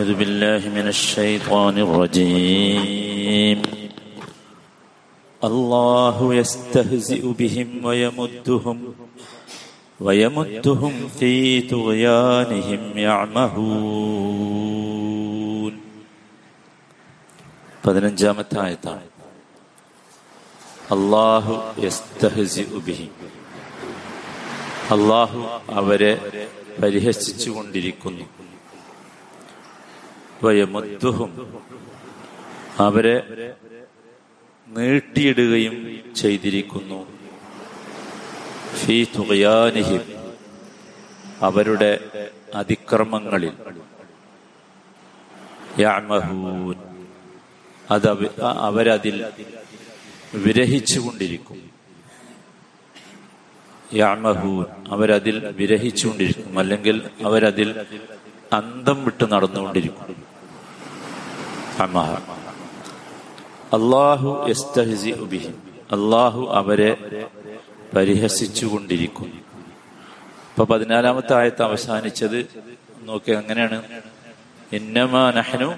أعوذ بالله من الشيطان الرجيم الله يستهزئ بهم ويمدهم ويمدهم في طغيانهم يعمهون പതിനഞ്ചാമത്തെ ആയത്താണ് അള്ളാഹു യസ്തഹസിഉ ബിഹിം അള്ളാഹു അവരെ പരിഹസിച്ചുകൊണ്ടിരിക്കുന്നു വയമുദ്ദുഹും അവരെ നീട്ടിയിടുകയും ചെയ്തിരിക്കുന്നു. ഫീ തുകയാനിഹിം അവരുടെ അതിക്രമങ്ങളിൽ. അത് അവ- അവരതിൽ വിരഹിച്ചുകൊണ്ടിരിക്കും. യാമഹൂൻ അവരതിൽ വിരഹിച്ചുകൊണ്ടിരിക്കും. അല്ലെങ്കിൽ അവരതിൽ അന്തം വിട്ട് നടന്നുകൊണ്ടിരിക്കും. അള്ളാഹു അവരെ പരിഹസിച്ചു അള്ളാഹു അവരെ ഇപ്പൊ പതിനാലാമത്തെ ആയത്ത് അവസാനിച്ചത് നോക്കി അങ്ങനെയാണ് ഇന്നമാ നഹ്നു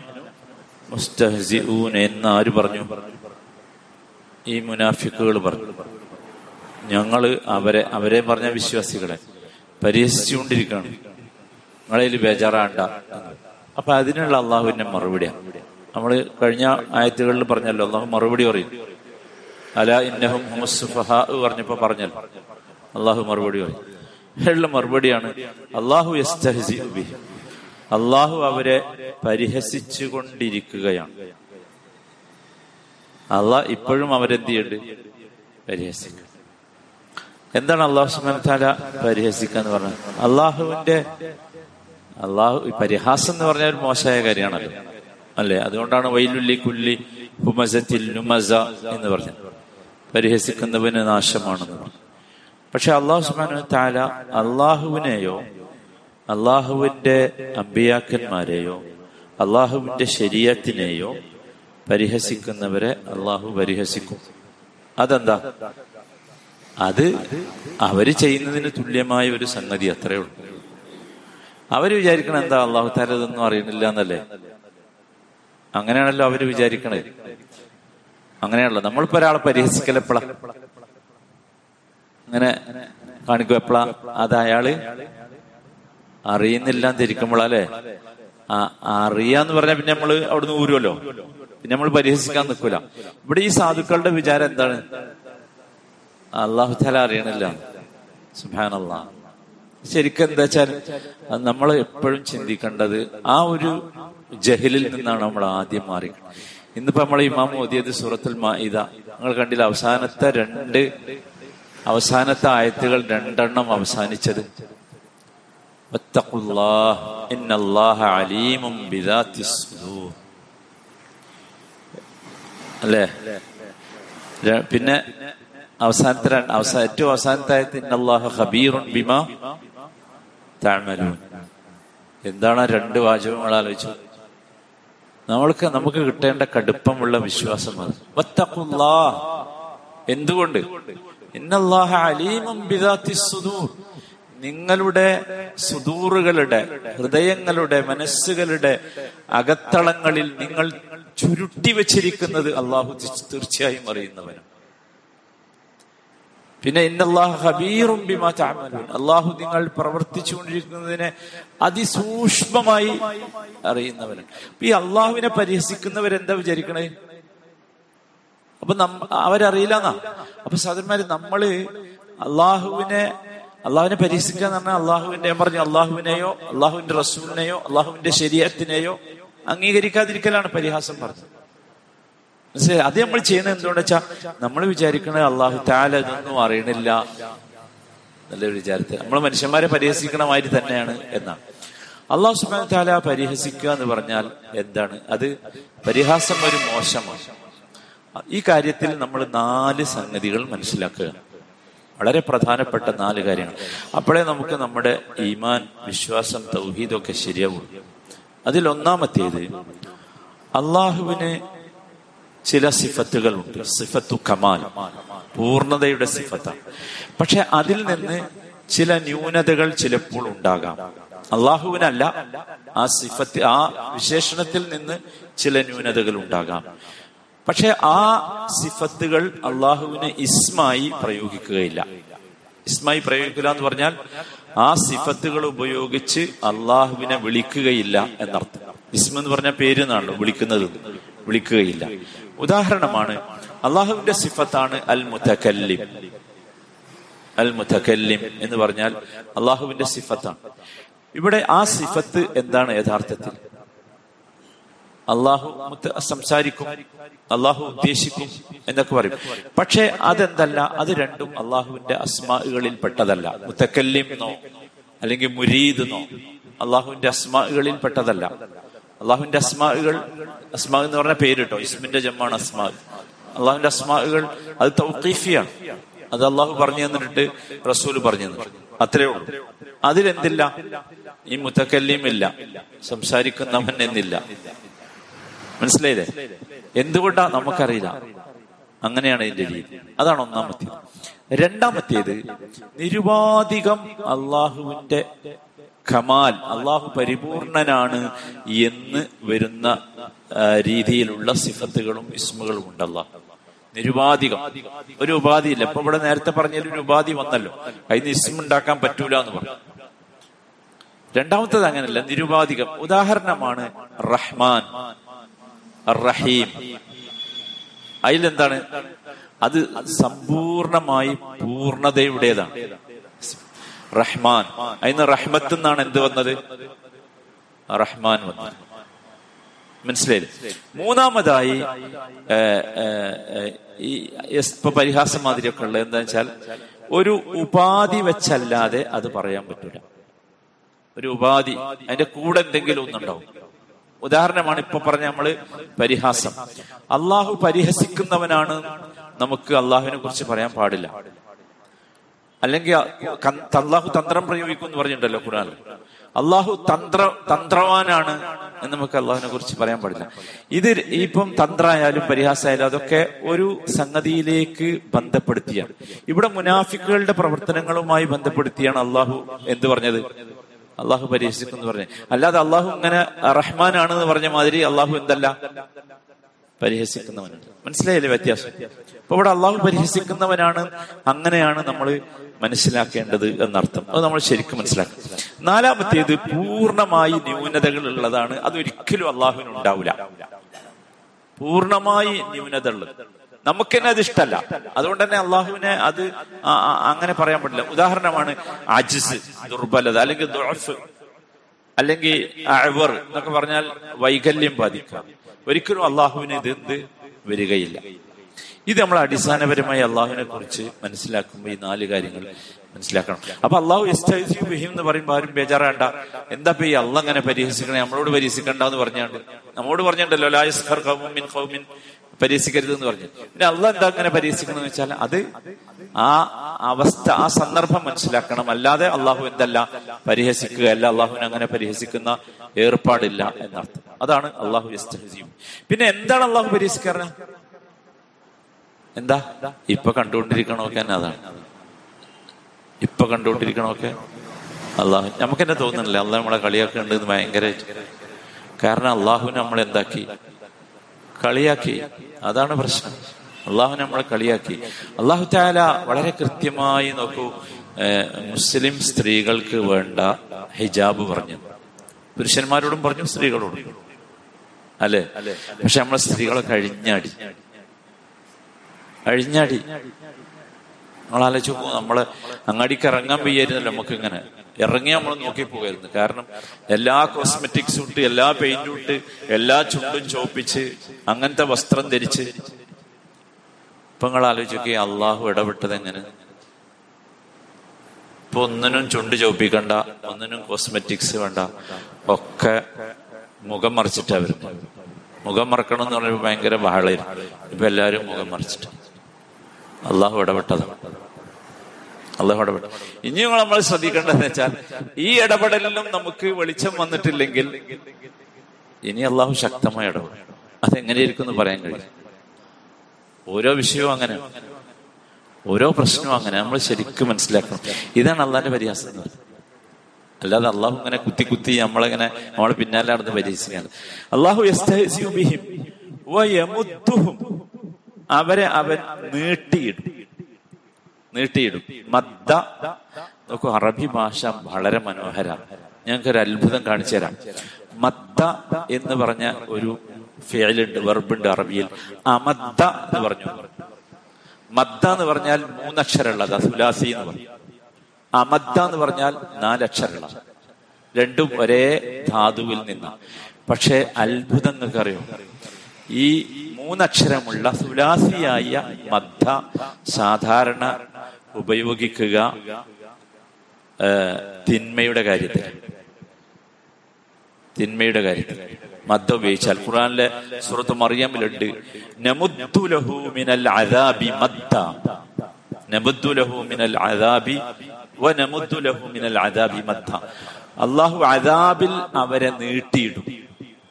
മുസ്തഹ്സിഊൻ എന്ന് ആര് പറഞ്ഞു? ഈ മുനാഫിക്കുകൾ പറഞ്ഞു. ഞങ്ങൾ അവരെ അവരെ പറഞ്ഞ വിശ്വാസികളെ പരിഹസിച്ചുകൊണ്ടിരിക്കുകയാണ്. നിങ്ങളതിൽ ബേജാറാണ്ട അപ്പൊ അതിനുള്ള അള്ളാഹുവിന്റെ മറുപടിയാണ്. നമ്മൾ കഴിഞ്ഞ ആയത്തുകളിൽ പറഞ്ഞല്ലോ അള്ളാഹു മറുപടി പറയും. അല ഇന്നഹും ഹുമസ്ഫഹ പറഞ്ഞപ്പോ പറഞ്ഞല്ലോ. അള്ളാഹു മറുപടി പറയും. ഉള്ള മറുപടിയാണ് അള്ളാഹു അള്ളാഹു അവരെ പരിഹസിച്ചു കൊണ്ടിരിക്കുകയാണ് അള്ളാഹ് ഇപ്പോഴും അവരെന്ത് ചെയ്യുന്നുണ്ട് പരിഹസിക്കുക എന്താണ് അള്ളാഹു സുബ്ഹാനതാല പരിഹസിക്കുക എന്ന് പറഞ്ഞത്? അള്ളാഹുവിന്റെ അള്ളാഹു പരിഹാസം എന്ന് പറഞ്ഞ ഒരു മോശമായ കാര്യമാണല്ലോ അല്ലെ? അതുകൊണ്ടാണ് വൈലുല്ലി കുല്ലി ഹുമസത്തിൽ എന്ന് പറഞ്ഞത്. പരിഹസിക്കുന്നവന് നാശമാണെന്ന് പറഞ്ഞു. പക്ഷെ അള്ളാഹു സുബ്ഹാനഹു വ തആല അള്ളാഹുവിനെയോ അള്ളാഹുവിന്റെ അമ്പിയാക്കന്മാരെയോ അള്ളാഹുവിന്റെ ശരീരത്തിനെയോ പരിഹസിക്കുന്നവരെ അള്ളാഹു പരിഹസിക്കും. അതെന്താ? അത് അവർ ചെയ്യുന്നതിന് തുല്യമായ ഒരു സംഗതി അത്രേ ഉള്ളൂ. അവർ വിചാരിക്കണം എന്താ? അള്ളാഹു താല ഇതൊന്നും അറിയണില്ല എന്നല്ലേ? അങ്ങനെയാണല്ലോ അവർ വിചാരിക്കണേ അങ്ങനെയാണല്ലോ. നമ്മളിപ്പോ ഒരാളെ പരിഹസിക്കൽ എപ്പോഴാ അങ്ങനെ കാണിക്കും എപ്പളാ? അത് അയാൾ അറിയുന്നില്ല ആ അറിയാന്ന് പറഞ്ഞാൽ പിന്നെ നമ്മൾ അവിടുന്ന് ഊരുമല്ലോ പിന്നെ നമ്മൾ പരിഹസിക്കാൻ നിൽക്കൂല ഇവിടെ ഈ സാധുക്കളുടെ വിചാരം എന്താണ്? അള്ളാഹു താല അറിയണില്ല. സുഹാനല്ലാ ശരിക്കും എന്താ വെച്ചാൽ നമ്മൾ എപ്പോഴും ചിന്തിക്കേണ്ടത് ആ ഒരു ജഹലിൽ നിന്നാണ് നമ്മൾ ആദ്യം മാറി ഇന്നിപ്പോ നമ്മൾ ഇമാം ഓതിയത് സൂറത്തുൽ മാഇദ. നിങ്ങൾ കണ്ടില്ല അവസാനത്തെ രണ്ട് അവസാനത്തെ ആയത്തുകൾ രണ്ടെണ്ണം അവസാനിച്ചത്. അല്ലേ? പിന്നെ അവസാനത്തെ അവസാന ഏറ്റവും അവസാനത്തെ ആയത്ത് ഖബീറുൻ ബിമാ തഅമലൂൻ. എന്താണ് രണ്ട് വാചകങ്ങൾ ആലോചിച്ചു നമ്മൾക്ക് നമുക്ക് കിട്ടേണ്ട കടുപ്പമുള്ള വിശ്വാസം അത്. എന്തുകൊണ്ട്? നിങ്ങളുടെ സുദൂറുകളുടെ ഹൃദയങ്ങളുടെ മനസ്സുകളുടെ അകത്തളങ്ങളിൽ നിങ്ങൾ ചുരുട്ടി വെച്ചിരിക്കുന്നത് അള്ളാഹു തീർച്ചയായും അറിയുന്നവനും പിന്നെ അള്ളാഹു നിങ്ങൾ പ്രവർത്തിച്ചുകൊണ്ടിരിക്കുന്നതിനെ അതിസൂക്ഷ്മമായി അറിയുന്നവനും അപ്പൊ ഈ അള്ളാഹുവിനെ പരിഹസിക്കുന്നവരെന്താ വിചാരിക്കണേ? അപ്പൊ നമ്മ അവരറിയില്ലെന്നാ. അപ്പൊ സഹോദരന്മാര് നമ്മൾ അള്ളാഹുവിനെ അള്ളാഹുവിനെ പരിഹസിക്കുക എന്ന് പറഞ്ഞാൽ അള്ളാഹുവിന്റെ പറഞ്ഞു അള്ളാഹുവിനെയോ അള്ളാഹുവിന്റെ റസൂലിനെയോ അള്ളാഹുവിന്റെ ശരീരത്തിനെയോ അംഗീകരിക്കാതിരിക്കലാണ് പരിഹാസം പറഞ്ഞത്. മനസ്സിലായി അത് നമ്മൾ ചെയ്യുന്നത് എന്തുകൊണ്ട് വെച്ചാൽ നമ്മൾ വിചാരിക്കണത് അള്ളാഹു താല ഇതൊന്നും അറിയണില്ല നല്ലൊരു വിചാരത്തിൽ. നമ്മൾ മനുഷ്യന്മാരെ പരിഹസിക്കണ മാതിരി തന്നെയാണ് എന്നാണ്. അള്ളാഹു സുബാൻ താല പരിഹസിക്കുക എന്ന് പറഞ്ഞാൽ എന്താണ്? അത് പരിഹാസം ഒരു മോശമാണ്. ഈ കാര്യത്തിൽ നമ്മൾ നാല് സംഗതികൾ മനസ്സിലാക്കുക. വളരെ പ്രധാനപ്പെട്ട നാല് കാര്യങ്ങൾ. അപ്പോഴേ നമുക്ക് നമ്മുടെ ഈമാൻ വിശ്വാസം തൗഹീദൊക്കെ ശരിയാവും അതിൽ ഒന്നാമത്തേത് അള്ളാഹുവിന് ചില സിഫത്തുകളുണ്ട്. സിഫത്തു കമാൽ. പൂർണതയുടെ സിഫത്താണ് പക്ഷെ അതിൽ നിന്ന് ചില ന്യൂനതകൾ ചിലപ്പോൾ ഉണ്ടാകാം. അള്ളാഹുവിനല്ല ആ സിഫത്ത് ആ വിശേഷണത്തിൽ നിന്ന് ചില ന്യൂനതകൾ ഉണ്ടാകാം. പക്ഷെ ആ സിഫത്തുകൾ അള്ളാഹുവിനെ ഇസ്മായി പ്രയോഗിക്കുകയില്ല. ഇസ്മായി പ്രയോഗിക്കില്ല എന്ന് പറഞ്ഞാൽ ആ സിഫത്തുകൾ ഉപയോഗിച്ച് അള്ളാഹുവിനെ വിളിക്കുകയില്ല എന്നർത്ഥം. ഇസ്മ എന്ന് പറഞ്ഞ പേര് എന്നാണല്ലോ വിളിക്കുന്നത്. വിളിക്കുകയില്ല. ഉദാഹരണമാണ് അള്ളാഹുവിന്റെ സിഫത്താണ് അൽ മുത്തക്കല്ലിം അൽ മുത്തക്കല്ലിം എന്ന് പറഞ്ഞാൽ അള്ളാഹുവിന്റെ സിഫത്താണ്. ഇവിടെ ആ സിഫത്ത് എന്താണ് യഥാർത്ഥത്തിൽ? അള്ളാഹു സംസാരിക്കും അള്ളാഹു ഉദ്ദേശിക്കും എന്നൊക്കെ പറയും. പക്ഷെ അതെന്തല്ല അത് രണ്ടും അള്ളാഹുവിന്റെ അസ്മാകളിൽ പെട്ടതല്ല. മുത്തക്കല്ലിംന്നോ അല്ലെങ്കിൽ മുരീദ് മുരീദെന്നോ അള്ളാഹുവിന്റെ അസ്മാകളിൽ പെട്ടതല്ല. അള്ളാഹുവിന്റെ അസ്മാകൾ അസ്മാ എന്ന് പറഞ്ഞ പേര് കേട്ടോ ഇസ്മിന്റെ ജമ്മാണ് അസ്മാ അള്ളാഹുവിന്റെ അസ്മാകൾ അത് തൗക്കീഫിയാണ് അത് അള്ളാഹു പറഞ്ഞു തന്നിട്ട് റസൂൽ പറഞ്ഞു അത്രേ ഉള്ളൂ. അതിലെന്തില്ല? ഈ മുത്തക്കല്ലിമില്ല. സംസാരിക്കുന്നവൻ എന്നില്ല. മനസ്സിലായില്ലേ? എന്തുകൊണ്ടാ? നമുക്കറിയില്ല. അങ്ങനെയാണ് ഇതിന്റെ രീതി. അതാണ് ഒന്നാമത്തേത്. രണ്ടാമത്തേത് നിരുപാധികം അള്ളാഹുവിന്റെ ഖമാൽ അള്ളാഹു പരിപൂർണനാണ് എന്ന് വരുന്ന രീതിയിലുള്ള സിഫത്തുകളും ഇസ്മുകളും ഉണ്ട് അള്ളാഹു നിരുപാധികം. ഒരു ഉപാധിയില്ല. ഇപ്പൊ ഇവിടെ നേരത്തെ പറഞ്ഞതിൽ ഒരു ഉപാധി വന്നല്ലോ. അതിന് ഇസ്മ ഉണ്ടാക്കാൻ പറ്റൂല എന്ന് പറഞ്ഞു. രണ്ടാമത്തത് അങ്ങനല്ല. നിരുപാധികം. ഉദാഹരണമാണ് റഹ്മാൻ. റഹീം. അതിലെന്താണ്? അത് സമ്പൂർണമായി പൂർണതയുടേതാണ്. റഹ്മാൻ. അതിന് റഹ്മത്ത് എന്നാണ് എന്ത് വന്നത്? റഹ്മാൻ വന്നത്. മനസ്സിലായില്ലേ? മൂന്നാമതായി ഈ ഇപ്പൊ പരിഹാസം മാതിരിയൊക്കെ ഉള്ളത് എന്താ വെച്ചാൽ ഒരു ഉപാധി വെച്ചല്ലാതെ അത് പറയാൻ പറ്റൂല. ഒരു ഉപാധി അതിന്റെ കൂടെ എന്തെങ്കിലും ഒന്നുണ്ടാവും. ഉദാഹരണമാണ് ഇപ്പൊ പറഞ്ഞ നമ്മൾ പരിഹാസം. അള്ളാഹു പരിഹസിക്കുന്നവനാണ് നമുക്ക് അള്ളാഹുവിനെ കുറിച്ച് പറയാൻ പാടില്ല. അല്ലെങ്കിൽ അള്ളാഹു തന്ത്രം പ്രയോഗിക്കും എന്ന് പറഞ്ഞിട്ടുണ്ടല്ലോ ഖുറാൻ അള്ളാഹു തന്ത്ര തന്ത്രവാനാണ് എന്ന് നമുക്ക് അള്ളാഹുവിനെ കുറിച്ച് പറയാൻ പാടില്ല. ഇത് ഇപ്പം തന്ത്രമായാലും പരിഹാസമായാലും അതൊക്കെ ഒരു സംഗതിയിലേക്ക് ബന്ധപ്പെടുത്തിയാണ്. ഇവിടെ മുനാഫിക്കുകളുടെ പ്രവർത്തനങ്ങളുമായി ബന്ധപ്പെടുത്തിയാണ് അള്ളാഹു എന്ത് പറഞ്ഞത്? അള്ളാഹു പരിഹസിക്കും എന്ന് പറഞ്ഞു അല്ലാതെ അള്ളാഹു ഇങ്ങനെ റഹ്മാൻ ആണെന്ന് പറഞ്ഞ മാതിരി അള്ളാഹു എന്തല്ല? പരിഹസിക്കുന്നവനാണ് മനസ്സിലായില്ലേ വ്യത്യാസം? അപ്പൊ ഇവിടെ അള്ളാഹു പരിഹസിക്കുന്നവനാണ് അങ്ങനെയാണ് നമ്മൾ മനസ്സിലാക്കേണ്ടത് എന്നർത്ഥം. അത് നമ്മൾ ശരിക്കും മനസ്സിലാക്കും നാലാമത്തേത് പൂർണമായി ന്യൂനതകൾ ഉള്ളതാണ് അതൊരിക്കലും അള്ളാഹുവിന് ഉണ്ടാവില്ല പൂർണമായി ന്യൂനത ഉള്ളത് നമുക്ക് തന്നെ അത് ഇഷ്ടമല്ല അതുകൊണ്ട് തന്നെ അള്ളാഹുവിനെ അത് അങ്ങനെ പറയാൻ പറ്റില്ല. ഉദാഹരണമാണ് അജിസ് ദുർബലത അല്ലെങ്കിൽ അല്ലെങ്കിൽ അഴവർ എന്നൊക്കെ പറഞ്ഞാൽ വൈകല്യം ബാധിക്കാം ഒരിക്കലും അള്ളാഹുവിന് ഇത് എന്ത്? വരികയില്ല. ഇത് നമ്മൾ അടിസ്ഥാനപരമായി അള്ളാഹുവിനെ കുറിച്ച് മനസ്സിലാക്കുമ്പോൾ ഈ നാല് കാര്യങ്ങൾ മനസ്സിലാക്കണം. അപ്പൊ അള്ളാഹു എന്ന് പറയുമ്പോൾ ആരും ബേജാറാണ്ട. എന്താ ഈ അള്ള അങ്ങനെ പരിഹസിക്കണേ? നമ്മളോട് പരിഹസിക്കണ്ട എന്ന് പറഞ്ഞാണ്ട്. നമ്മോട് പറഞ്ഞിട്ടുണ്ടല്ലോ ലായസ്ഖർ പരിഹസിക്കരുത് എന്ന് പറഞ്ഞു. പിന്നെ അള്ള എന്താ അങ്ങനെ പരിഹസിക്കണമെന്ന് വെച്ചാൽ അത് ആ അവസ്ഥ ആ സന്ദർഭം മനസ്സിലാക്കണം. അല്ലാതെ അള്ളാഹു എന്തല്ല പരിഹസിക്കുക അല്ല. അള്ളാഹുവിനെ അങ്ങനെ പരിഹസിക്കുന്ന ഏർപ്പാടില്ല എന്നർത്ഥം. അതാണ് അള്ളാഹു പിന്നെ എന്താണ് അള്ളാഹു പരിഹസിക്കാറ്? എന്താ? ഇപ്പൊ കണ്ടുകൊണ്ടിരിക്കണമൊക്കെ തന്നെ അതാണ്. ഇപ്പൊ കണ്ടുകൊണ്ടിരിക്കണമൊക്കെ അള്ളാഹു. നമുക്ക് തന്നെ തോന്നുന്നില്ല? അള്ളാഹ് നമ്മളെ കളിയാക്കി ഉണ്ടെന്ന് ഭയങ്കരമായിട്ട് കാരണം അള്ളാഹു നമ്മൾ എന്താക്കി? കളിയാക്കി. അതാണ് പ്രശ്നം. അള്ളാഹു നമ്മളെ കളിയാക്കി. അള്ളാഹു താല വളരെ കൃത്യമായി നോക്കൂ മുസ്ലിം സ്ത്രീകൾക്ക് വേണ്ട ഹിജാബ് പറഞ്ഞു. പുരുഷന്മാരോടും പറഞ്ഞു സ്ത്രീകളോടും. അല്ലെ? പക്ഷെ നമ്മളെ സ്ത്രീകളെ അഴിഞ്ഞാടി അഴിഞ്ഞാടി. നമ്മൾ ആലോചിച്ച് പോകും നമ്മൾ അങ്ങാടിക്ക് ഇറങ്ങാൻ വയ്യായിരുന്നല്ലോ നമുക്ക് ഇങ്ങനെ ഇറങ്ങി നമ്മൾ നോക്കി പോകായിരുന്നു കാരണം എല്ലാ കോസ്മെറ്റിക്സും ഇട്ട് എല്ലാ പെയിന്റും ഇട്ട് എല്ലാ ചുണ്ടും ചോപ്പിച്ച് അങ്ങനത്തെ വസ്ത്രം ധരിച്ച്. ഇപ്പൊ നിങ്ങൾ ആലോചിക്കുക അള്ളാഹു ഇടപെട്ടത് എങ്ങനെ? ഇപ്പൊ ഒന്നിനും ചുണ്ട് ചോപ്പിക്കണ്ട ഒന്നിനും കോസ്മെറ്റിക്സ് വേണ്ട. ഒക്കെ മുഖം മറിച്ചിട്ടാ വരുന്നത്. മുഖം മറക്കണം എന്ന് പറയുമ്പോൾ ഭയങ്കര ബഹളായിരുന്നു. ഇപ്പൊ എല്ലാരും മുഖം മറിച്ചിട്ട്. അള്ളാഹു ഇടപെട്ടത്. അള്ളാഹു ഇടപെട്ടു ഇനിയും നമ്മൾ ശ്രദ്ധിക്കേണ്ടതെന്ന് വെച്ചാൽ ഈ ഇടപെടലിലും നമുക്ക് വെളിച്ചം വന്നിട്ടില്ലെങ്കിൽ ഇനി അള്ളാഹു ശക്തമായി ഇടപെടും അതെങ്ങനെയായിരിക്കും എന്ന് പറയാൻ കഴിയും. ഓരോ വിഷയവും അങ്ങനെ. ഓരോ പ്രശ്നവും അങ്ങനെ. നമ്മൾ ശരിക്കും മനസ്സിലാക്കണം. ഇതാണ് അള്ളാന്റെ പരിഹാസം അല്ലാതെ അള്ളാഹു ഇങ്ങനെ കുത്തി കുത്തി നമ്മളിങ്ങനെ നമ്മളെ പിന്നാലെ നടന്ന് പരിഹസിക്കുകയാണ്. അള്ളാഹു. അവരെ അവൻ നീട്ടിയിടും. നീട്ടിയിടും. മദ്ദ നോക്കൂ അറബി ഭാഷ വളരെ മനോഹര. ഞങ്ങൾക്കൊരു അത്ഭുതം കാണിച്ചു തരാം. മദ്ദ എന്ന് പറഞ്ഞ ഒരു ഫേലുണ്ട് വെർബുണ്ട് അറബിയിൽ. അമദ്ദ എന്ന് പറഞ്ഞു. മദ്ദ എന്ന് പറഞ്ഞാൽ മൂന്നക്ഷരമുള്ളത് സുലാസി എന്ന് പറയും അമദ്ദ എന്ന് പറഞ്ഞാൽ നാലക്ഷരമുള്ള രണ്ടും ഒരേ ധാതുവിൽ നിന്നാണ്. പക്ഷെ അത്ഭുതം നിങ്ങൾക്ക് അറിയോ ഈ മൂന്നക്ഷരമുള്ള സുലാസിയായ മദ്ധ സാധാരണ ഉപയോഗിക്കുക തിന്മയുടെ കാര്യത്തിൽ. തിന്മയുടെ കാര്യത്തിൽ. മദ്ദ ഉപയോഗിച്ചാൽ. ഖുറാനിലെ സുഹൃത്ത് മറിയമ്മിലുണ്ട് നമുദ്ദു ലഹു മിനൽ അദാബി മദ്ദ. നമുദ്ദു ലഹു മിനൽ അദാബി വ മിനൽ അദാബി മദ്ദ. അള്ളാഹു അദാബിൽ അവരെ നീട്ടിയിടും.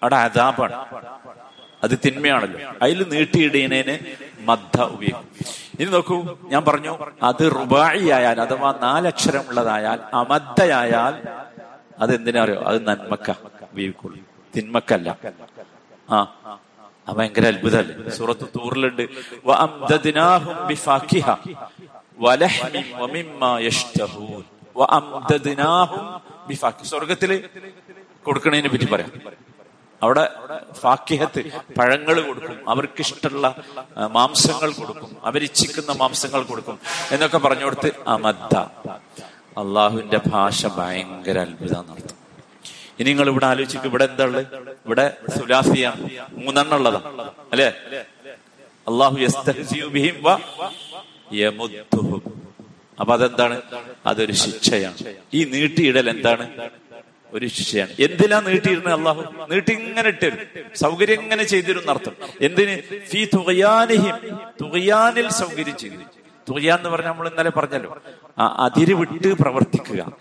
അവിടെ അദാബാണ്. അത് തിന്മയാണല്ലോ. അതിൽ നീട്ടിയിടുന്നതിന് മദ്ദ ഉപയോഗിക്കും ഇനി നോക്കൂ ഞാൻ പറഞ്ഞു അത് റുബായി ആയാൽ അഥവാ നാലക്ഷരമുള്ളതായാൽ അമദ്ദയായാൽ അത് അറിയോ അത് നന്മക്ക ഉപയോഗിക്കുള്ളൂ. തിന്മക്കല്ല. ആ ആ ഭയങ്കര അത്ഭുതമല്ലേ? സൂറത്ത് തൂറിലുണ്ട്. സ്വർഗത്തിൽ കൊടുക്കണതിനെ പറ്റി പറയാം. അവിടെ ഫാക്കിഹത്ത് പഴങ്ങൾ കൊടുക്കും. അവർക്ക് ഇഷ്ടമുള്ള മാംസങ്ങൾ കൊടുക്കും. അവരിച്ഛിക്കുന്ന മാംസങ്ങൾ കൊടുക്കും. എന്നൊക്കെ പറഞ്ഞു കൊടുത്ത് അമദ്ദ. അള്ളാഹുവിന്റെ ഭാഷ ഭയങ്കര അത്ഭുതം നടത്തും. ഇനി നിങ്ങൾ ഇവിടെ ആലോചിക്കും ഇവിടെ എന്താ ഉള്ളത്? ഇവിടെ സുലാഫിയ മൂന്നെണ്ണം ഉള്ളതാ. അല്ലേ? അള്ളാഹു. അപ്പൊ അതെന്താണ്? അതൊരു ശിക്ഷയാണ്. ഈ നീട്ടിയിടൽ എന്താണ്? ഒരു ശിക്ഷയാണ് എന്തിനാ നീട്ടിയിരുന്നത് അള്ളാഹു നീട്ടി ഇങ്ങനെ ഇട്ടു സൗകര്യം ഇങ്ങനെ ചെയ്തിരുന്ന അർത്ഥം എന്തിന്? ഫീ തുകയാനിഹിം തുകയാനിൽ സൗകര്യം ചെയ്തു തുകയാൻ എന്ന് പറഞ്ഞാൽ നമ്മൾ ഇന്നലെ പറഞ്ഞല്ലോ. ആ അതിര് വിട്ട് പ്രവർത്തിക്കുക.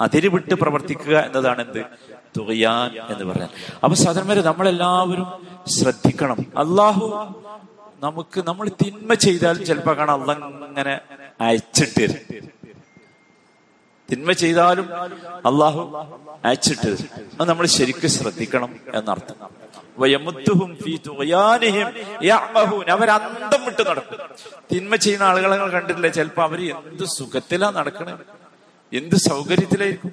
അതിര് വിട്ട് പ്രവർത്തിക്കുക എന്നതാണ് എന്ത്? തുകയാൻ എന്ന് പറഞ്ഞാൽ. അപ്പൊ സാധാരണ നമ്മളെല്ലാവരും ശ്രദ്ധിക്കണം. അള്ളാഹു നമുക്ക് നമ്മൾ തിന്മ ചെയ്താൽ ചിലപ്പോ കാണാം അള്ള അയച്ചിട്ട്. തിന്മ ചെയ്താലും അള്ളാഹു അയച്ചിട്ട്. അത് നമ്മൾ ശരിക്കും ശ്രദ്ധിക്കണം എന്നർത്ഥം. അവരന്തം വിട്ട് നടക്കും. തിന്മ ചെയ്യുന്ന ആളുകളെ കണ്ടിട്ടില്ലേ? ചിലപ്പോ അവർ എന്ത് സുഖത്തിലാ നടക്കണേ? എന്ത് സൗകര്യത്തിലായിരിക്കും?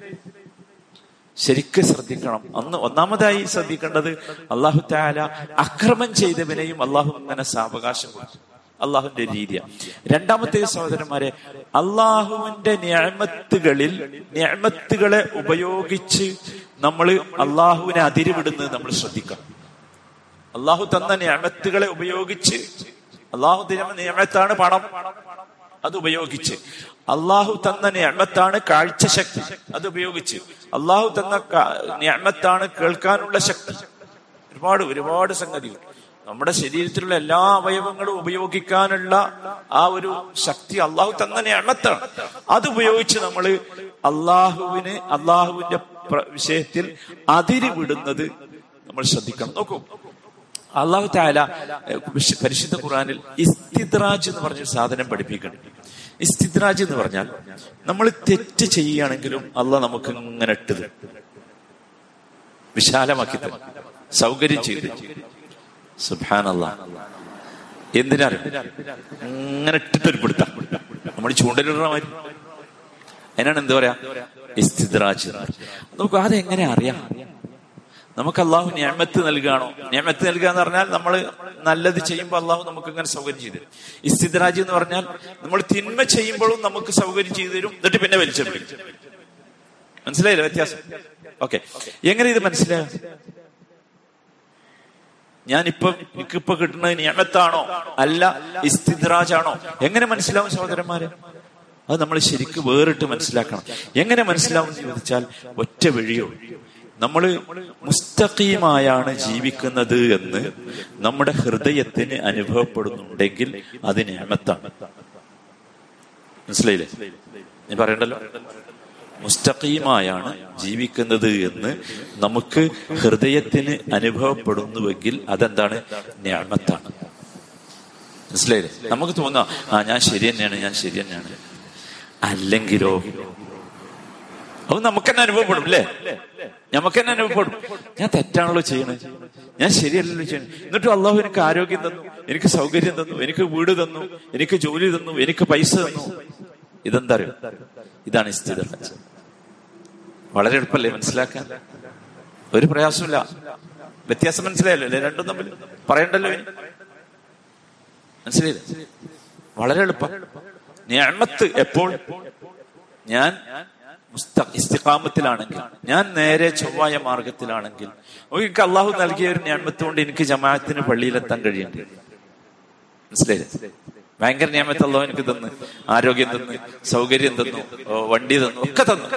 ശരിക്കും ശ്രദ്ധിക്കണം. അന്ന് ഒന്നാമതായി ശ്രദ്ധിക്കേണ്ടത് അള്ളാഹു താല അക്രമം ചെയ്തവനെയും അള്ളാഹു അങ്ങനെ സാവകാശം കൊടുക്കും. അള്ളാഹുവിന്റെ രീതിയാണ് രണ്ടാമത്തെ സഹോദരന്മാരെ അള്ളാഹുവിന്റെ ഞാമത്തുകളിൽ ഞാമത്തുകളെ ഉപയോഗിച്ച് നമ്മൾ അള്ളാഹുവിനെ അതിരുവിടുന്നത് നമ്മൾ ശ്രദ്ധിക്കണം. അള്ളാഹു തന്ന ഞാമത്തുകളെ ഉപയോഗിച്ച് അള്ളാഹു തന്ന നിയമത്താണ് പണം. അത് ഉപയോഗിച്ച്. അള്ളാഹു തന്ന ഞാമത്താണ് കാഴ്ച ശക്തി. അത് ഉപയോഗിച്ച്. അള്ളാഹു തന്ന ഞാമത്താണ് കേൾക്കാനുള്ള ശക്തി. ഒരുപാട് ഒരുപാട് സംഗതികൾ. നമ്മുടെ ശരീരത്തിലുള്ള എല്ലാ അവയവങ്ങളും ഉപയോഗിക്കാനുള്ള ആ ഒരു ശക്തി അള്ളാഹു തന്നെ നിയമത്താണ് അത് ഉപയോഗിച്ച് നമ്മൾ അള്ളാഹുവിന് അള്ളാഹുവിന്റെ വിഷയത്തിൽ അതിരി വിടുന്നത് നമ്മൾ ശ്രദ്ധിക്കണം. നോക്കൂ. അള്ളാഹു താല പരിശുദ്ധ ഖുറാനിൽ ഇസ്തിദ്രാജ് എന്ന് പറഞ്ഞ സാധനം പഠിപ്പിക്കുന്നുണ്ട്. ഇസ്തിദ്രാജ് എന്ന് പറഞ്ഞാൽ നമ്മൾ തെറ്റ് ചെയ്യുകയാണെങ്കിലും അള്ളാഹ് നമുക്ക് ഇങ്ങനെ ഇട്ടത്. വിശാലമാക്കി തരും. സൗകര്യം ചെയ്തു സുബാനല്ല എന്തിനാ ഇങ്ങനെ ഇട്ടിട്ടൊരു നമ്മൾ ചൂണ്ടലിടണ മാതിരി. അതിനാണ് എന്താ പറയാ? ഇസ്തിദ്രാജ്. നമുക്ക് അതെങ്ങനെ അറിയാം? നമുക്ക് അള്ളാഹു ഞാമത്ത് നൽകുകയാണോ ഞാമത്ത് നൽകുക എന്ന് പറഞ്ഞാൽ നമ്മൾ നല്ലത് ചെയ്യുമ്പോൾ അള്ളാഹു നമുക്ക് ഇങ്ങനെ സൗകര്യം ചെയ്തു ഇസ്തിദ്രാജ് എന്ന് പറഞ്ഞാൽ നമ്മൾ തിന്മ ചെയ്യുമ്പോഴും നമുക്ക് സൗകര്യം ചെയ്തു തരും. എന്നിട്ട് പിന്നെ വലിച്ചെടുക്കും മനസ്സിലായില്ല വ്യത്യാസം? ഓക്കെ. എങ്ങനെ ഇത് മനസ്സിലാകും? ഞാനിപ്പം എനിക്കിപ്പോ കിട്ടുന്നത് ഞാനത്താണോ അല്ല ഇസ്തിദ്രാജാണോ? എങ്ങനെ മനസ്സിലാവും സഹോദരന്മാരെ? അത് നമ്മൾ ശരിക്കും വേറിട്ട് മനസ്സിലാക്കണം. എങ്ങനെ മനസ്സിലാവും എന്ന് ചോദിച്ചാൽ ഒറ്റ വഴിയുള്ളൂ നമ്മൾ മുസ്തഖീമായാണ് ജീവിക്കുന്നത് എന്ന് നമ്മുടെ ഹൃദയത്തിന് അനുഭവപ്പെടുന്നുണ്ടെങ്കിൽ അത് ഞാമത്താണ് മനസ്സിലായില്ലേ? ഞാൻ പറയണ്ടല്ലോ? മുസ്തഖീമായാണ് ജീവിക്കുന്നത് എന്ന് നമുക്ക് ഹൃദയത്തിന് അനുഭവപ്പെടുന്നുവെങ്കിൽ അതെന്താണ്? ഞാമത്താണ് മനസ്സിലായില്ലേ? നമുക്ക് തോന്നാം ആ ഞാൻ ശരി തന്നെയാണ് ഞാൻ ശരി തന്നെയാണ്. അല്ലെങ്കിലോ? അത് നമുക്ക് തന്നെ അനുഭവപ്പെടും അല്ലേ? നമുക്ക് തന്നെ അനുഭവപ്പെടും. ഞാൻ തെറ്റാണല്ലോ ചെയ്യണത്. ഞാൻ ശരിയല്ലല്ലോ ചെയ്യണത്. എന്നിട്ടും അള്ളാഹു എനിക്ക് ആരോഗ്യം തന്നു എനിക്ക് സൗകര്യം തന്നു എനിക്ക് വീട് തന്നു എനിക്ക് ജോലി തന്നു എനിക്ക് പൈസ തന്നു. ഇതെന്താ അറിയോ? ഇതാണ് സ്ഥിതി വളരെ എളുപ്പമല്ലേ മനസ്സിലാക്കാൻ? ഒരു പ്രയാസമില്ല വ്യത്യാസം മനസ്സിലായല്ലോ രണ്ടും തമ്മിൽ പറയണ്ടല്ലോ മനസ്സിലായില്ല? വളരെ എളുപ്പം. ഞാമത്ത് എപ്പോൾ? ഞാൻ ഇസ്തിഖാമത്തിലാണെങ്കിൽ ഞാൻ നേരെ ചൊവ്വായ മാർഗത്തിലാണെങ്കിൽ. എനിക്ക് അള്ളാഹു നൽകിയ ഒരു ഞാമത്ത് കൊണ്ട് എനിക്ക് ജമാഅത്തിന് പള്ളിയിലെത്താൻ കഴിയണ്ടേ? മനസ്സിലായില്ലേ? ഭയങ്കര നിയമത്തെ അള്ളാഹു എനിക്ക് തന്നു. ആരോഗ്യം തന്നു സൗകര്യം തന്നു വണ്ടി തന്നു ഒക്കെ തന്നു.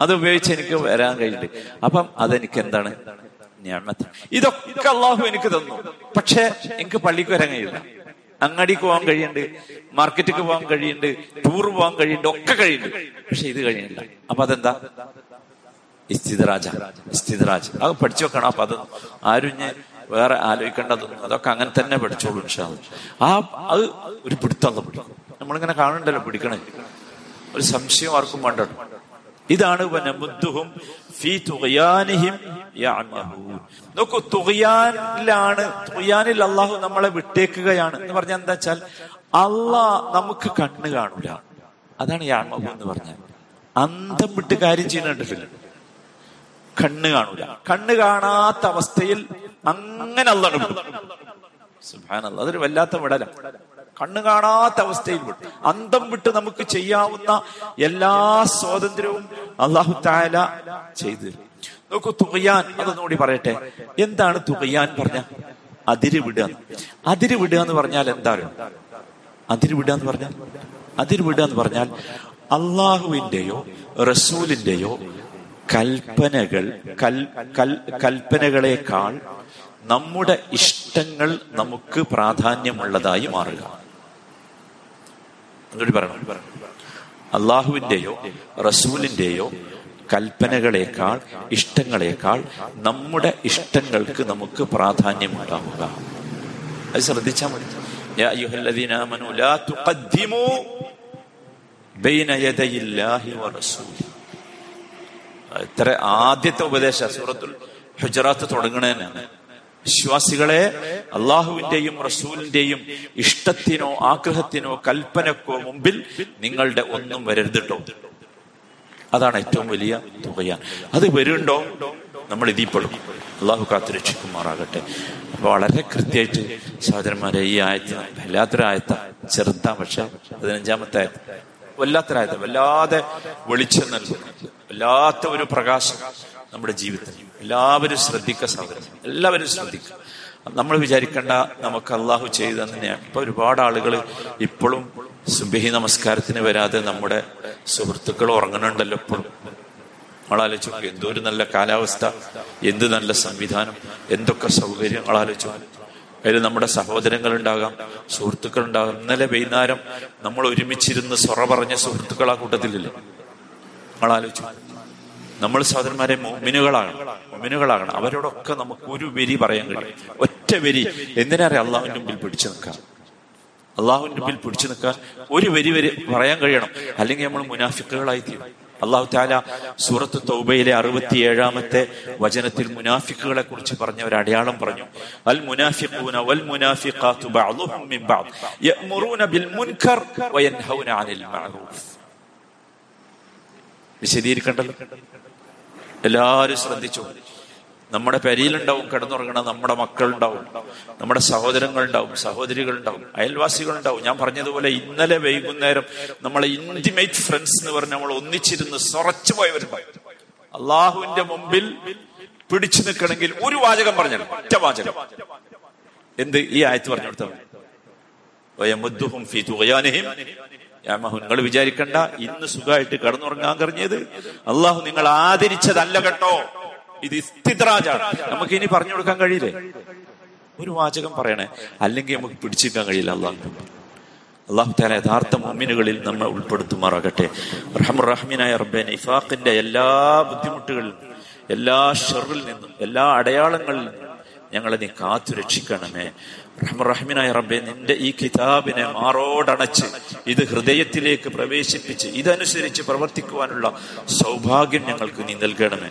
അത് ഉപയോഗിച്ച് എനിക്ക് വരാൻ കഴിയില്ല അപ്പം അതെനിക്ക് എന്താണ് ഇതൊക്കെ അള്ളാഹു എനിക്ക് തന്നു. പക്ഷെ എനിക്ക് പള്ളിക്ക് വരാൻ കഴിയില്ല. അങ്ങാടിക്ക് പോകാൻ കഴിയുന്നുണ്ട്. മാർക്കറ്റിക്ക് പോകാൻ കഴിയുന്നുണ്ട്. ടൂർ പോകാൻ കഴിയുന്നുണ്ട്. ഒക്കെ കഴിയുന്നുണ്ട്. പക്ഷെ ഇത് കഴിയുന്നില്ല. അപ്പൊ അതെന്താ? ഇസ്തിദ്രാജ. ഇസ്തിദ്രാജ്. അത് പഠിച്ചു വെക്കണം. അപ്പൊ അത് ആരും ഞാൻ വേറെ ആലോചിക്കേണ്ടതൊന്നും അതൊക്കെ അങ്ങനെ തന്നെ പഠിച്ചോളൂ ഇൻഷാൽ ആ അത് ഒരു പിടുത്തം പിടിക്കും. നമ്മളിങ്ങനെ കാണണ്ടല്ലോ പിടിക്കണേ. ഒരു സംശയം ആർക്കും വേണ്ട ഇതാണ് വനമുദ്ദുഹും ഫീ. നോക്കൂ തുകയാനിലാണ് തുകയാനിൽ അള്ളാഹു നമ്മളെ വിട്ടേക്കുകയാണ്. എന്ന് പറഞ്ഞാൽ എന്താ വെച്ചാൽ അള്ളാഹ് നമുക്ക് കണ്ണ് കാണൂല. അതാണ് യാമഹു എന്ന് പറഞ്ഞാൽ. അന്തം വിട്ട് കാര്യം ചെയ്യുന്നുണ്ടല്ലോ കണ്ണ് കാണൂല. കണ്ണ് കാണാത്ത അവസ്ഥയിൽ അങ്ങനെ അള്ളാണ് അതൊരു വല്ലാത്ത വിടല. കണ്ണ് കാണാത്ത അവസ്ഥയിൽ വിട്ടു. അന്തം വിട്ട് നമുക്ക് ചെയ്യാവുന്ന എല്ലാ സ്വാതന്ത്ര്യവും അള്ളാഹു താല ചെയ്തു. നോക്കൂ തുകയാൻ അതൊന്നുകൂടി പറയട്ടെ. എന്താണ് തുകയാൻ പറഞ്ഞ? അതിര് വിടുക അതിര് വിടുക എന്ന് പറഞ്ഞാൽ എന്താണ്? അതിര് വിടുക എന്ന് പറഞ്ഞാൽ? അതിര് വിടുക എന്ന് പറഞ്ഞാൽ അള്ളാഹുവിന്റെയോ റസൂലിന്റെയോ കൽപ്പനകൾ കൽ കൽ കൽപ്പനകളെക്കാൾ നമ്മുടെ ഇഷ്ടങ്ങൾ നമുക്ക് പ്രാധാന്യമുള്ളതായി മാറുക. എന്നോട് പറയണം. അള്ളാഹുവിന്റെയോ റസൂലിന്റെയോ കൽപ്പനകളെക്കാൾ ഇഷ്ടങ്ങളെക്കാൾ നമ്മുടെ ഇഷ്ടങ്ങൾക്ക് നമുക്ക് പ്രാധാന്യമുണ്ടാവുക. അത് ശ്രദ്ധിച്ചാൽ മതി. ആദ്യത്തെ ഉപദേശ സൂറത്തുൽ ഹുജറാത്ത് തുടങ്ങണേനാണ്. വിശ്വാസികളെ അള്ളാഹുവിന്റെയും റസൂലിന്റെയും ഇഷ്ടത്തിനോ ആഗ്രഹത്തിനോ കൽപ്പനക്കോ മുമ്പിൽ നിങ്ങളുടെ ഒന്നും വരരുതിട്ടോ അതാണ് ഏറ്റവും വലിയ തുകയാണ്. അത് വരുണ്ടോ? നമ്മൾ ഇതിപ്പെടും അള്ളാഹു കാത്തു രക്ഷിക്കുമാറാകട്ടെ. വളരെ കൃത്യമായിട്ട് സഹോദരന്മാരെ ഈ ആയത്ത് വല്ലാത്തൊരായത്ത ചെറുതാ പക്ഷെ പതിനഞ്ചാമത്തെ ആയത്ത് വല്ലാത്തൊരായത്ത വല്ലാതെ വെളിച്ചം നൽകുന്നു വല്ലാത്ത ഒരു പ്രകാശം നമ്മുടെ ജീവിതത്തിൽ. എല്ലാവരും ശ്രദ്ധിക്കുക സഹോദരൻ എല്ലാവരും ശ്രദ്ധിക്കുക നമ്മൾ വിചാരിക്കേണ്ട നമുക്ക് അള്ളാഹു ചെയ്തു തന്നെയാണ്. ഇപ്പൊ ഒരുപാട് ആളുകൾ ഇപ്പോഴും സുബഹി നമസ്കാരത്തിന് വരാതെ നമ്മുടെ സുഹൃത്തുക്കൾ ഉറങ്ങണുണ്ടല്ലോ ഇപ്പോഴും. ആലോചിച്ചു എന്തോ ഒരു നല്ല കാലാവസ്ഥ എന്ത് നല്ല സംവിധാനം എന്തൊക്കെ സൗകര്യം ആളാലോചിച്ചു അതിൽ നമ്മുടെ സഹോദരങ്ങൾ ഉണ്ടാകാം സുഹൃത്തുക്കൾ ഉണ്ടാകാം ഇന്നലെ വൈകുന്നേരം നമ്മൾ ഒരുമിച്ചിരുന്ന് സൊറ പറഞ്ഞ സുഹൃത്തുക്കൾ ആ കൂട്ടത്തിലില്ലേ? ആളാലോചിച്ചു നമ്മൾ സഹോദരന്മാരെ മോമിനുകളാകണം മോമിനുകളാകണം. അവരോടൊക്കെ നമുക്ക് ഒരു വരി പറയാൻ കഴിയും. ഒറ്റ വരി. എന്തിനാ അറിയാം? അള്ളാഹുവിന്റെ മുമ്പിൽ പിടിച്ചു നിൽക്കാം അള്ളാഹുവിന്റെ മുമ്പിൽ പിടിച്ചു നിൽക്കാൻ ഒരു വരി വരി പറയാൻ കഴിയണം. അല്ലെങ്കിൽ നമ്മൾ മുനാഫിക്കുകളായി തീരും. അള്ളാഹു താല സൂറത്ത് തൗബയിലെ അറുപത്തി ഏഴാമത്തെ വചനത്തിൽ മുനാഫിക്കുകളെ കുറിച്ച് പറഞ്ഞ ഒരു അടയാളം പറഞ്ഞു. അൽ മുനാഫിഖൂന വൽ മുനാഫിഖാത്തു ബഅ്ദുഹും മിൻ ബഅദ്. യഅ്മുറൂന ബിൽ മുൻകർ വയൻഹൗന അനിൽ മഅറൂഫ്. വിശദീകരിക്കണ്ടല്ലോ? എല്ലാവരും ശ്രദ്ധിച്ചു. നമ്മുടെ പെരിയിലുണ്ടാവും കിടന്നുറങ്ങണ നമ്മുടെ മക്കളുണ്ടാവും നമ്മുടെ സഹോദരങ്ങളുണ്ടാവും സഹോദരികളുണ്ടാവും അയൽവാസികളുണ്ടാവും. ഞാൻ പറഞ്ഞതുപോലെ ഇന്നലെ വൈകുന്നേരം നമ്മളെ ഇന്റിമേറ്റ് ഫ്രണ്ട്സ് എന്ന് പറഞ്ഞ് നമ്മൾ ഒന്നിച്ചിരുന്ന് സൊറച്ചു പോയവരുണ്ടാവും അള്ളാഹുവിന്റെ മുമ്പിൽ പിടിച്ചു നിൽക്കണമെങ്കിൽ ഒരു വാചകം പറഞ്ഞു ഒറ്റ വാചകം. എന്ത്? ഈ ആയത്ത് പറഞ്ഞു കൊടുത്താൽ വയമുദ്ദുഹും നിങ്ങൾ വിചാരിക്കണ്ട ഇന്ന് സുഖമായിട്ട് കടന്നുറങ്ങാൻ കഴിഞ്ഞത് അള്ളാഹു നിങ്ങൾ ആദരിച്ചതല്ല കേട്ടോ. ഇത് ഇസ്തിദ്രാജാണ് നമുക്ക് ഇനി പറഞ്ഞു കൊടുക്കാൻ കഴിയില്ലേ? ഒരു വാചകം പറയണേ. അല്ലെങ്കിൽ നമുക്ക് പിടിച്ചിരിക്കാൻ കഴിയില്ല അള്ളാഹു അള്ളാഹു താല യഥാർത്ഥ മമ്മിനുകളിൽ നമ്മൾ ഉൾപ്പെടുത്തുമാറാകട്ടെ. റഹമുറഹ്മിനായ റബ്ബെ ഇഫാഖിന്റെ എല്ലാ ബുദ്ധിമുട്ടുകളിൽ എല്ലാ ഷെറിൽ നിന്നും എല്ലാ അടയാളങ്ങളിൽ നിന്നും ഞങ്ങളെ നീ കാത്തു രക്ഷിക്കണമേ റഹ്മറഹ്മിനായ റബ്ബെ നിന്റെ ഈ കിതാബിനെ മാറോടണച്ച് ഇത് ഹൃദയത്തിലേക്ക് പ്രവേശിപ്പിച്ച് ഇതനുസരിച്ച് പ്രവർത്തിക്കുവാനുള്ള സൗഭാഗ്യം ഞങ്ങൾക്ക് നീ നൽകണമേ.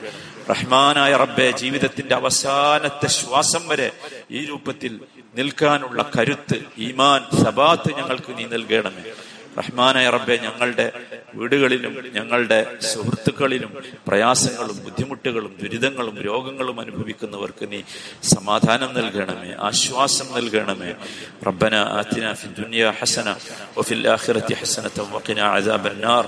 റഹ്മാനായ റബ്ബെ ജീവിതത്തിന്റെ അവസാനത്തെ ശ്വാസം വരെ ഈ രൂപത്തിൽ നിൽക്കാനുള്ള കരുത്ത് ഈമാൻ സബാത്ത് ഞങ്ങൾക്ക് നീ നൽകണമേ. റഹ്മാനായ റബ്ബെ ഞങ്ങളുടെ വീടുകളിലും ഞങ്ങളുടെ സുഹൃത്തുക്കളിലും പ്രയാസങ്ങളും ബുദ്ധിമുട്ടുകളും ദുരിതങ്ങളും രോഗങ്ങളും അനുഭവിക്കുന്നവർക്ക് നീ സമാധാനം നൽകണമേ ആശ്വാസം നൽകണമേ റബ്ബന ആതിന ഫി ദുനിയ ഹസന വഫിൽ ആഖിറതി ഹസനത വഖിന അദാബ النار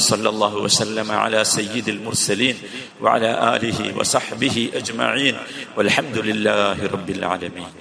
صلى الله وسلم على سيد المرسلين وعلى آله وصحبه أجمعين والحمد لله رب العالمين